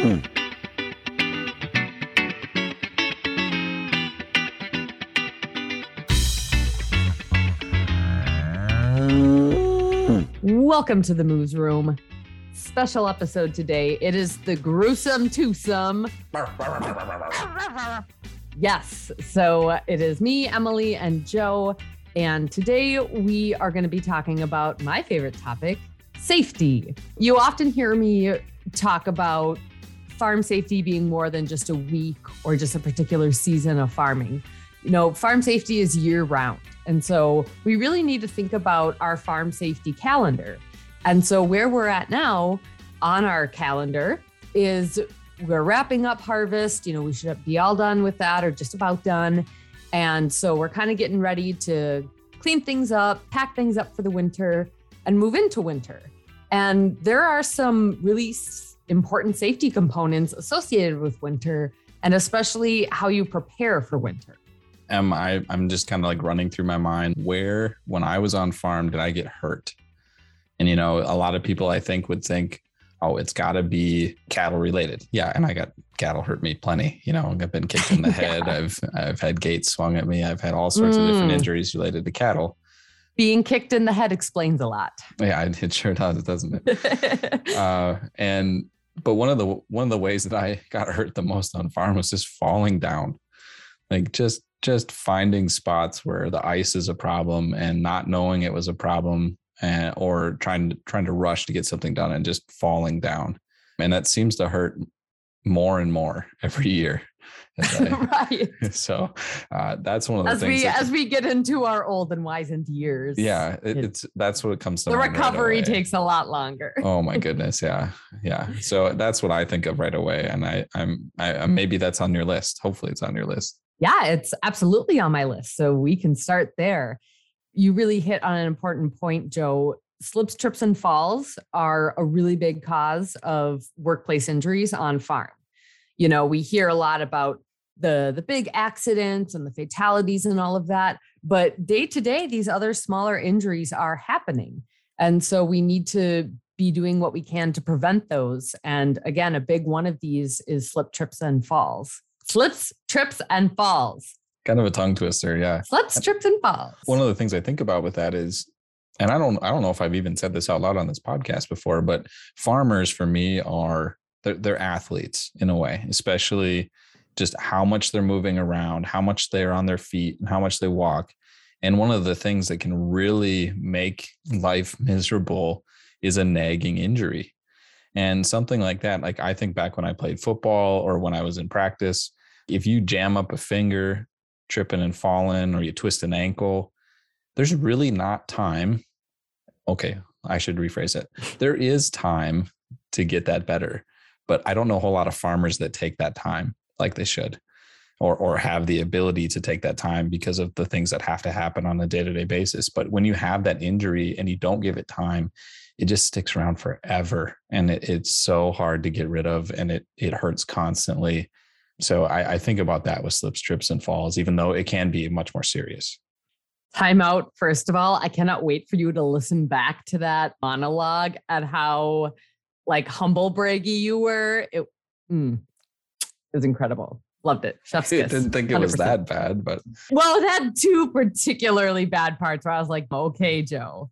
Welcome to the Moos Room. Special episode today. It is the gruesome twosome. Yes. So it is me, Emily, and Joe. And today we are going to be talking about my favorite topic safety. You often hear me talk about farm safety being more than just a week or just a particular season of farming. You know, farm safety is year round. And so we really need to think about our farm safety calendar. And so where we're at now on our calendar is we're wrapping up harvest. You know, we should be all done with that or just about done. And so we're kind of getting ready to clean things up, pack things up for the winter, and move into winter. And there are some really important safety components associated with winter, and especially how you prepare for winter. Am I? I'm just kind of like running through my mind where, when I was on farm, did I get hurt? And you know, a lot of people I think would think, oh, it's got to be cattle related. Yeah, and I got cattle hurt me plenty. You know, I've been kicked in the head. yeah. I've I've had gates swung at me. I've had all sorts mm. of different mm. injuries related to cattle. Being kicked in the head explains a lot. Yeah, it sure does, it doesn't it? uh, and but one of the one of the ways that I got hurt the most on farm was just falling down, like just just finding spots where the ice is a problem and not knowing it was a problem and, or trying to trying to rush to get something done and just falling down. And that seems to hurt more and more every year right. so uh, that's one of the as things we as we get into our old and wizened years yeah it, it's that's what it comes to the recovery right takes a lot longer. Oh my goodness yeah yeah. So that's what i think of right away and i i'm I, maybe that's on your list. Hopefully it's on your list. Yeah it's absolutely on my list so we can start there. You really hit on an important point, Joe. Slips, trips, and falls are a really big cause of workplace injuries on farm. You know, we hear a lot about the the big accidents and the fatalities and all of that, but day to day, these other smaller injuries are happening, and so we need to be doing what we can to prevent those. And again, a big one of these is slip, trips, and falls. Slips, trips, and falls kind of a tongue twister yeah slips trips and falls one of the things i think about with that is and i don't i don't know if i've even said this out loud on this podcast before but farmers for me are they're, they're athletes in a way especially just how much they're moving around how much they're on their feet and how much they walk and one of the things that can really make life miserable is a nagging injury and something like that like i think back when i played football or when i was in practice if you jam up a finger tripping and falling or you twist an ankle, there's really not time. Okay, I should rephrase it. There is time to get that better, but I don't know a whole lot of farmers that take that time like they should or or have the ability to take that time because of the things that have to happen on a day-to-day basis. But when you have that injury and you don't give it time, it just sticks around forever and it, it's so hard to get rid of and it it hurts constantly so I, I think about that with slips, trips, and falls, even though it can be much more serious. Time out. First of all, I cannot wait for you to listen back to that monologue at how like humble braggy you were. It, mm, it was incredible. Loved it. Chef's kiss. I didn't think it 100%. was that bad, but well, it had two particularly bad parts where I was like, okay, Joe.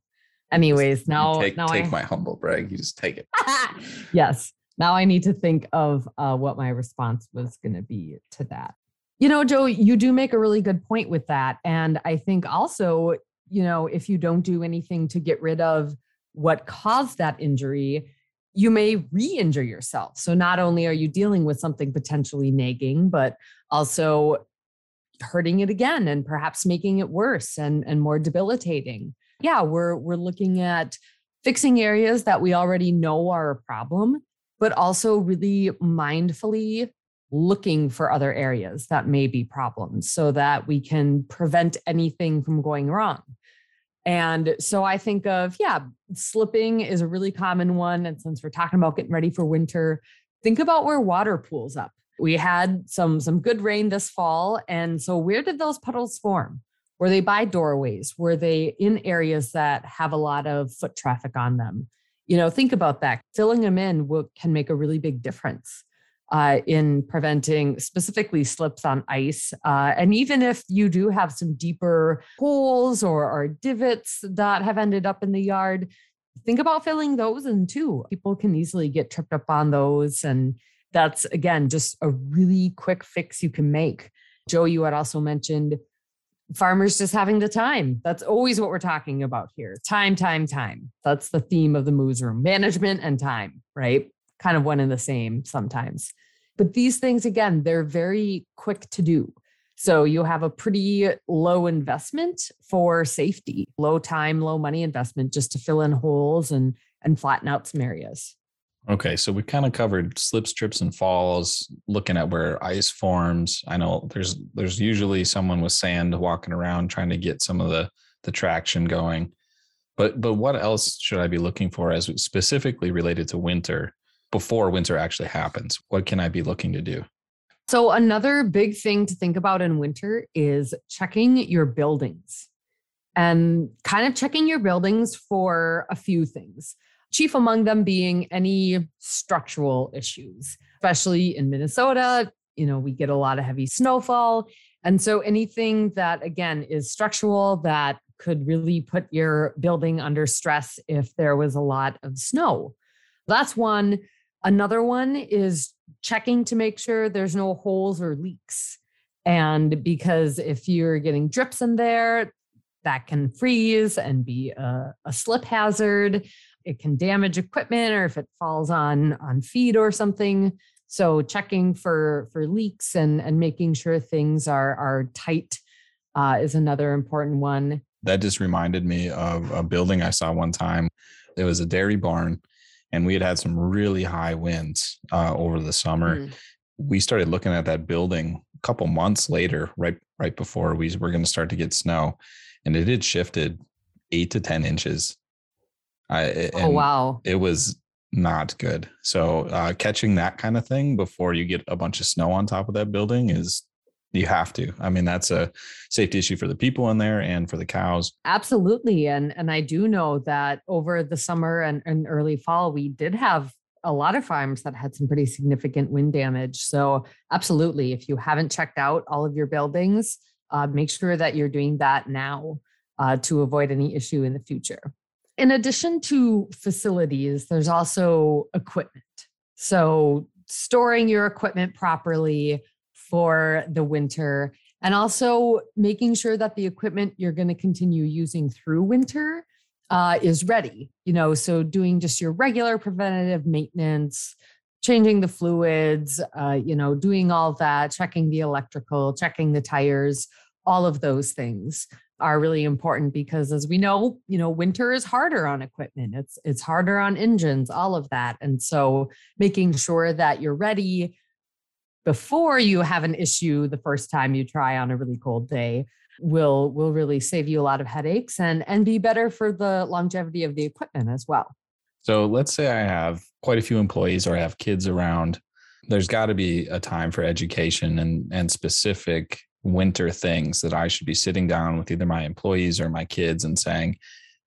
Anyways, now take, now take I... my humble brag. You just take it. yes now I need to think of uh, what my response was going to be to that. You know, Joe, you do make a really good point with that. And I think also, you know, if you don't do anything to get rid of what caused that injury, you may re injure yourself. So not only are you dealing with something potentially nagging, but also hurting it again and perhaps making it worse and, and more debilitating. Yeah, we're we're looking at fixing areas that we already know are a problem but also really mindfully looking for other areas that may be problems so that we can prevent anything from going wrong. And so I think of, yeah, slipping is a really common one. And since we're talking about getting ready for winter, think about where water pools up. We had some some good rain this fall. And so where did those puddles form? Were they by doorways? Were they in areas that have a lot of foot traffic on them? you know think about that filling them in will, can make a really big difference uh, in preventing specifically slips on ice. Uh, and even if you do have some deeper holes or, or divots that have ended up in the yard, think about filling those in too. People can easily get tripped up on those. And that's, again, just a really quick fix you can make. Joe, you had also mentioned farmers just having the time. That's always what we're talking about here time, time, time. That's the theme of the Moos Room management and time, right? Kind of one and the same sometimes. But these things, again, they're very quick to do. So you have a pretty low investment for safety, low time, low money investment just to fill in holes and and flatten out some areas. Okay, so we kind of covered slips, trips, and falls, looking at where ice forms. I know there's there's usually someone with sand walking around trying to get some of the the traction going. But but what else should I be looking for as specifically related to winter before winter actually happens? What can I be looking to do? So, another big thing to think about in winter is checking your buildings and kind of checking your buildings for a few things. Chief among them being any structural issues, especially in Minnesota. You know, we get a lot of heavy snowfall. And so anything that, again, is structural that could really put your building under stress if there was a lot of snow. That's one. Another one is checking to make sure there's no holes or leaks. And because if you're getting drips in there, that can freeze and be a, a, slip hazard. It can damage equipment or if it falls on on feet or something. So checking for for leaks and and making sure things are are tight uh, is another important one. That just reminded me of a building I saw one time. It was a dairy barn and we had had some really high winds uh, over the summer. Mm. We started looking at that building a couple months later, right right before we were going to start to get snow, and it had shifted eight to ten inches. I, oh wow! It was not good. So uh, catching that kind of thing before you get a bunch of snow on top of that building is you have to. I mean that's a safety issue for the people in there and for the cows. Absolutely and and i do know that over the summer and, and early fall we did have a lot of farms that had some pretty significant wind damage. So absolutely if you haven't checked out all of your buildings uh, make sure that you're doing that now uh, to avoid any issue in the future. In addition to facilities there's also equipment. So storing your equipment properly for the winter and also making sure that the equipment you're going to continue using through winter uh, is ready you know so doing just your regular preventative maintenance changing the fluids uh, you know doing all that checking the electrical checking the tires all of those things are really important because as we know you know winter is harder on equipment. It's it's harder on engines all of that. And so making sure that you're ready before you have an issue the first time you try on a really cold day will will really save you a lot of headaches and and be better for the longevity of the equipment as well. So let's say I have quite a few employees or I have kids around. There's got to be a time for education and and specific winter things that I should be sitting down with either my employees or my kids and saying,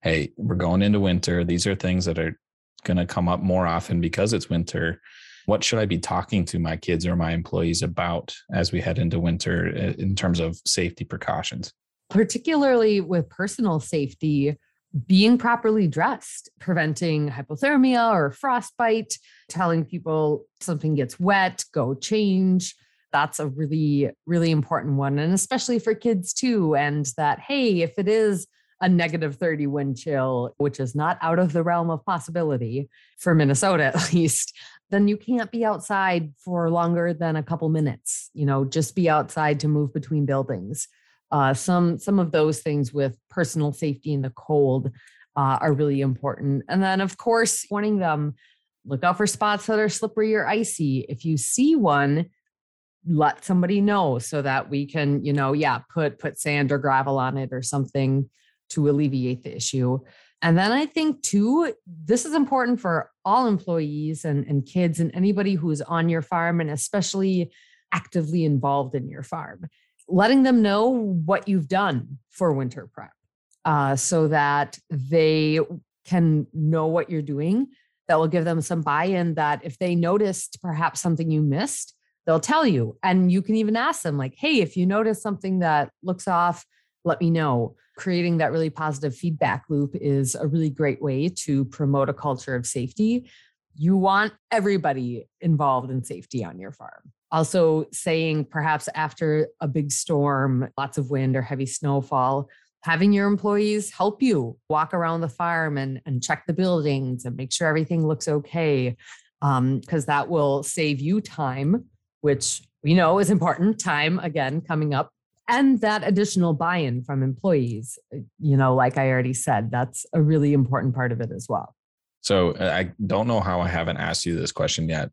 "Hey, we're going into winter. These are things that are going to come up more often because it's winter what should I be talking to my kids or my employees about as we head into winter uh, in terms of safety precautions? Particularly with personal safety, being properly dressed, preventing hypothermia or frostbite, telling people something gets wet, go change. That's a really, really important one. And especially for kids too. And that, hey, if it is a negative 30 wind chill, which is not out of the realm of possibility for Minnesota at least, then you can't be outside for longer than a couple minutes. You know, just be outside to move between buildings. Uh, some some of those things with personal safety in the cold uh, are really important. And then, of course, warning them: look out for spots that are slippery or icy. If you see one, let somebody know so that we can, you know, yeah, put put sand or gravel on it or something to alleviate the issue. And then I think too, this is important for all employees and, and kids and anybody who's on your farm and especially actively involved in your farm, letting them know what you've done for winter prep uh, so that they can know what you're doing that will give them some buy in that if they noticed perhaps something you missed, they'll tell you. And you can even ask them, like, hey, if you notice something that looks off, let me know. Creating that really positive feedback loop is a really great way to promote a culture of safety. You want everybody involved in safety on your farm. Also, saying perhaps after a big storm, lots of wind or heavy snowfall, having your employees help you walk around the farm and, and check the buildings and make sure everything looks okay because um, that will save you time which we know is important time again coming up and that additional buy-in from employees uh, you know like i already said that's a really important part of it as well. So uh, i don't know how i haven't asked you this question yet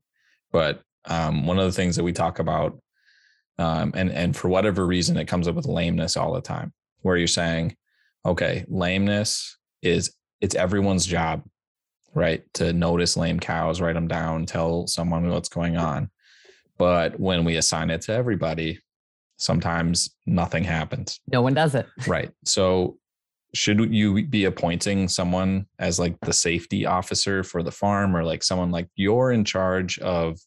but um, one of the things that we talk about um, and and for whatever reason it comes up with lameness all the time where you're saying okay lameness is it's everyone's job right to notice lame cows write them down tell someone what's going on. But when we assign it to everybody, sometimes nothing happens. No one does it. Right. So should you be appointing someone as like the safety officer for the farm or like someone like you're in charge of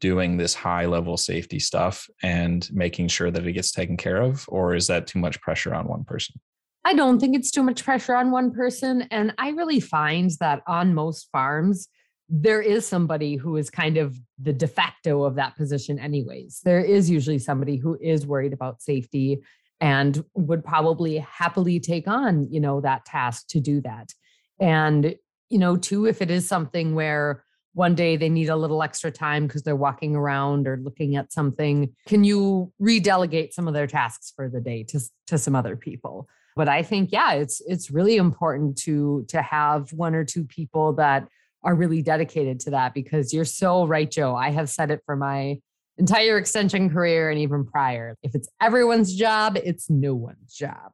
doing this high level safety stuff and making sure that it gets taken care of or is that too much pressure on one person i don't think it's too much pressure on one person and i really find that on most farms there is somebody who is kind of the de facto of that position anyways. There is usually somebody who is worried about safety and would probably happily take on you know that task to do that. And you know too if it is something where one day they need a little extra time because they're walking around or looking at something can you redelegate some of their tasks for the day to, to some other people? But i think yeah it's it's really important to to have one or two people that are really dedicated to that because you're so right, Joe. I have said it for my entire extension career and even prior. If it's everyone's job, it's no one's job.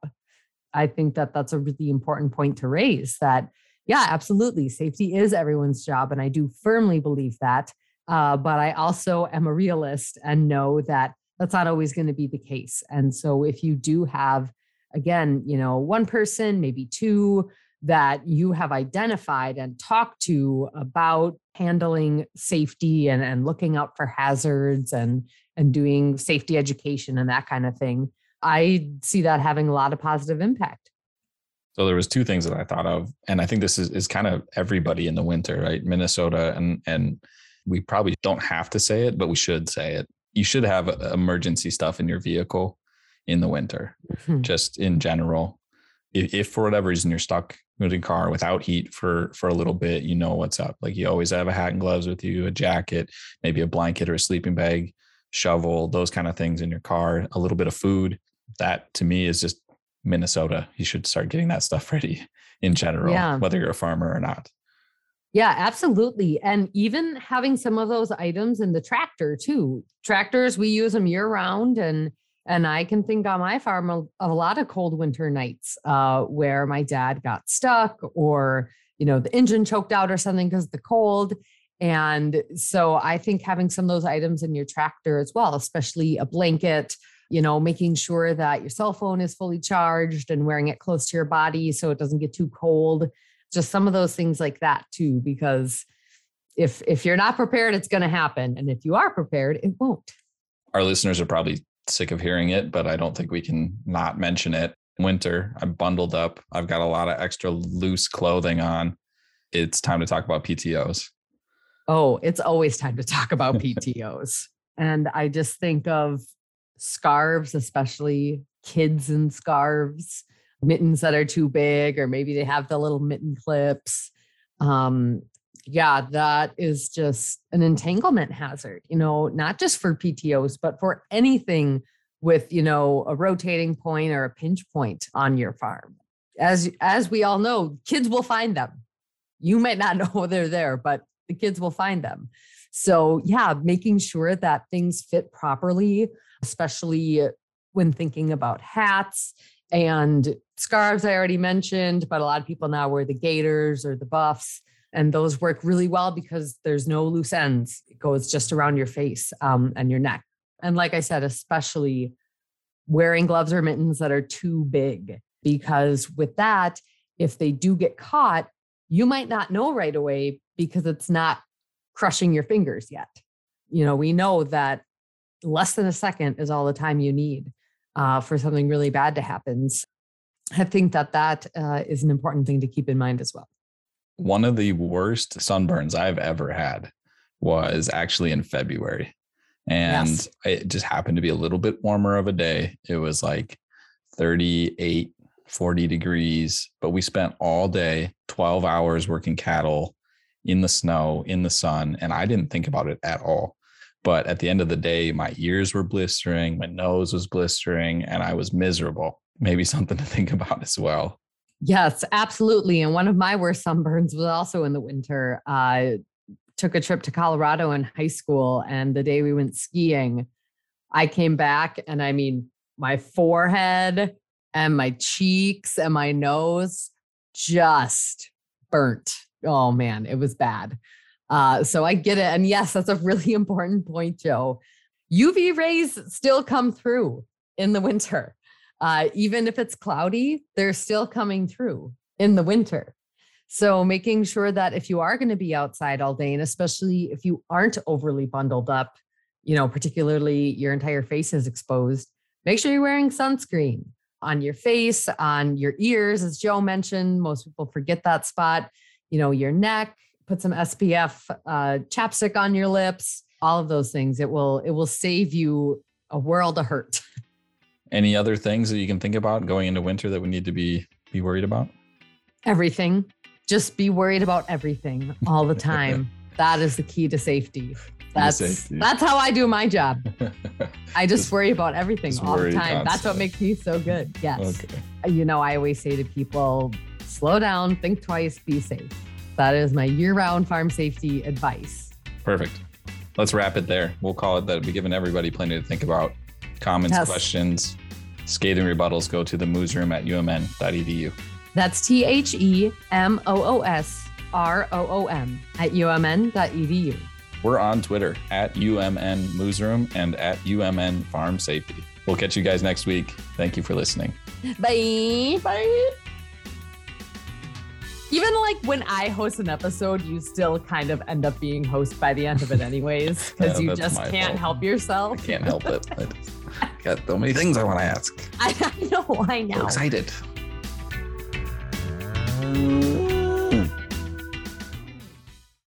I think that that's a really important point to raise that, yeah, absolutely. Safety is everyone's job. And I do firmly believe that. Uh, but I also am a realist and know that that's not always going to be the case. And so if you do have, again, you know, one person, maybe two, that you have identified and talked to about handling safety and, and looking out for hazards and and doing safety education and that kind of thing. I see that having a lot of positive impact. So there was two things that i thought of and i think this is, is kind of everybody in the winter right? Minnesota and and we probably don't have to say it but we should say it. You should have emergency stuff in your vehicle in the winter mm-hmm. just in general if, if for whatever reason you're stuck in moving car without heat for for a little bit, you know what's up. Like you always have a hat and gloves with you, a jacket, maybe a blanket or a sleeping bag, shovel, those kind of things in your car, a little bit of food. That to me is just Minnesota. You should start getting that stuff ready in general, yeah. whether you're a farmer or not. Yeah, absolutely. And even having some of those items in the tractor too. Tractors, we use them year round and and I can think on my farm of a, lot of cold winter nights uh, where my dad got stuck or, you know, the engine choked out or something because of the cold. And so I think having some of those items in your tractor as well, especially a blanket, you know, making sure that your cell phone is fully charged and wearing it close to your body so it doesn't get too cold. Just some of those things like that too, because if if you're not prepared, it's going to happen, and if you are prepared, it won't. Our listeners are probably sick of hearing it, but I don't think we can not mention it. Winter, I'm bundled up. I've got a lot of extra loose clothing on. It's time to talk about PTOs. Oh, it's always time to talk about PTOs. and I just think of scarves, especially kids in scarves, mittens that are too big, or maybe they have the little mitten clips. Um, yeah, that is just an entanglement hazard, you know, not just for PTOs, but for anything with, you know, a rotating point or a pinch point on your farm. As as we all know, kids will find them. You might not know they're there, but the kids will find them. So, yeah, making sure that things fit properly, especially when thinking about hats and scarves I already mentioned, but a lot of people now wear the gaiters or the buffs and those work really well because there's no loose ends it goes just around your face um, and your neck and like i said especially wearing gloves or mittens that are too big because with that if they do get caught you might not know right away because it's not crushing your fingers yet. You know, we know that less than a second is all the time you need uh, for something really bad to happen. I think that that uh, is an important thing to keep in mind as well. One of the worst sunburns I've ever had was actually in February. And yes. it just happened to be a little bit warmer of a day. It was like 38, 40 degrees, but we spent all day, 12 hours working cattle in the snow, in the sun. And I didn't think about it at all. But at the end of the day, my ears were blistering, my nose was blistering, and I was miserable. Maybe something to think about as well. Yes, absolutely. And one of my worst sunburns was also in the winter. I took a trip to Colorado in high school, and the day we went skiing, I came back and I mean, my forehead and my cheeks and my nose just burnt. Oh man, it was bad. Uh, so I get it. And yes, that's a really important point, Joe. UV rays still come through in the winter. Uh, even if it's cloudy, they're still coming through in the winter. So making sure that if you are going to be outside all day, and especially if you aren't overly bundled up, you know, particularly your entire face is exposed, make sure you're wearing sunscreen on your face, on your ears, as Joe mentioned. Most people forget that spot, you know, your neck, put some SPF uh, chapstick on your lips, all of those things. It will it will save you a world of hurt. Any other things that you can think about going into winter that we need to be be worried about? Everything. Just be worried about everything all the time. that is the key to safety. That's safety. that's how I do my job. I just, just worry about everything all the time. That's what makes me so good. Yes. Okay. Uh, you know, I always say to people, slow down, think twice, be safe. That is my year-round farm safety advice. Perfect. Let's wrap it there. We'll call it that. We've given everybody plenty to think about. Comments, yes. questions, scathing rebuttals go to the moosroom at umn.edu. That's T H E M O O S R O O M at umn.edu. We're on Twitter at UMN Moosroom and at UMN Farm Safety. We'll catch you guys next week. Thank you for listening. Bye. Bye. Even like when I host an episode, you still kind of end up being host by the end of it, anyways, because yeah, you just can't fault. help yourself. I can't help it. Got so many things I want to ask. I, I know. I know. So excited.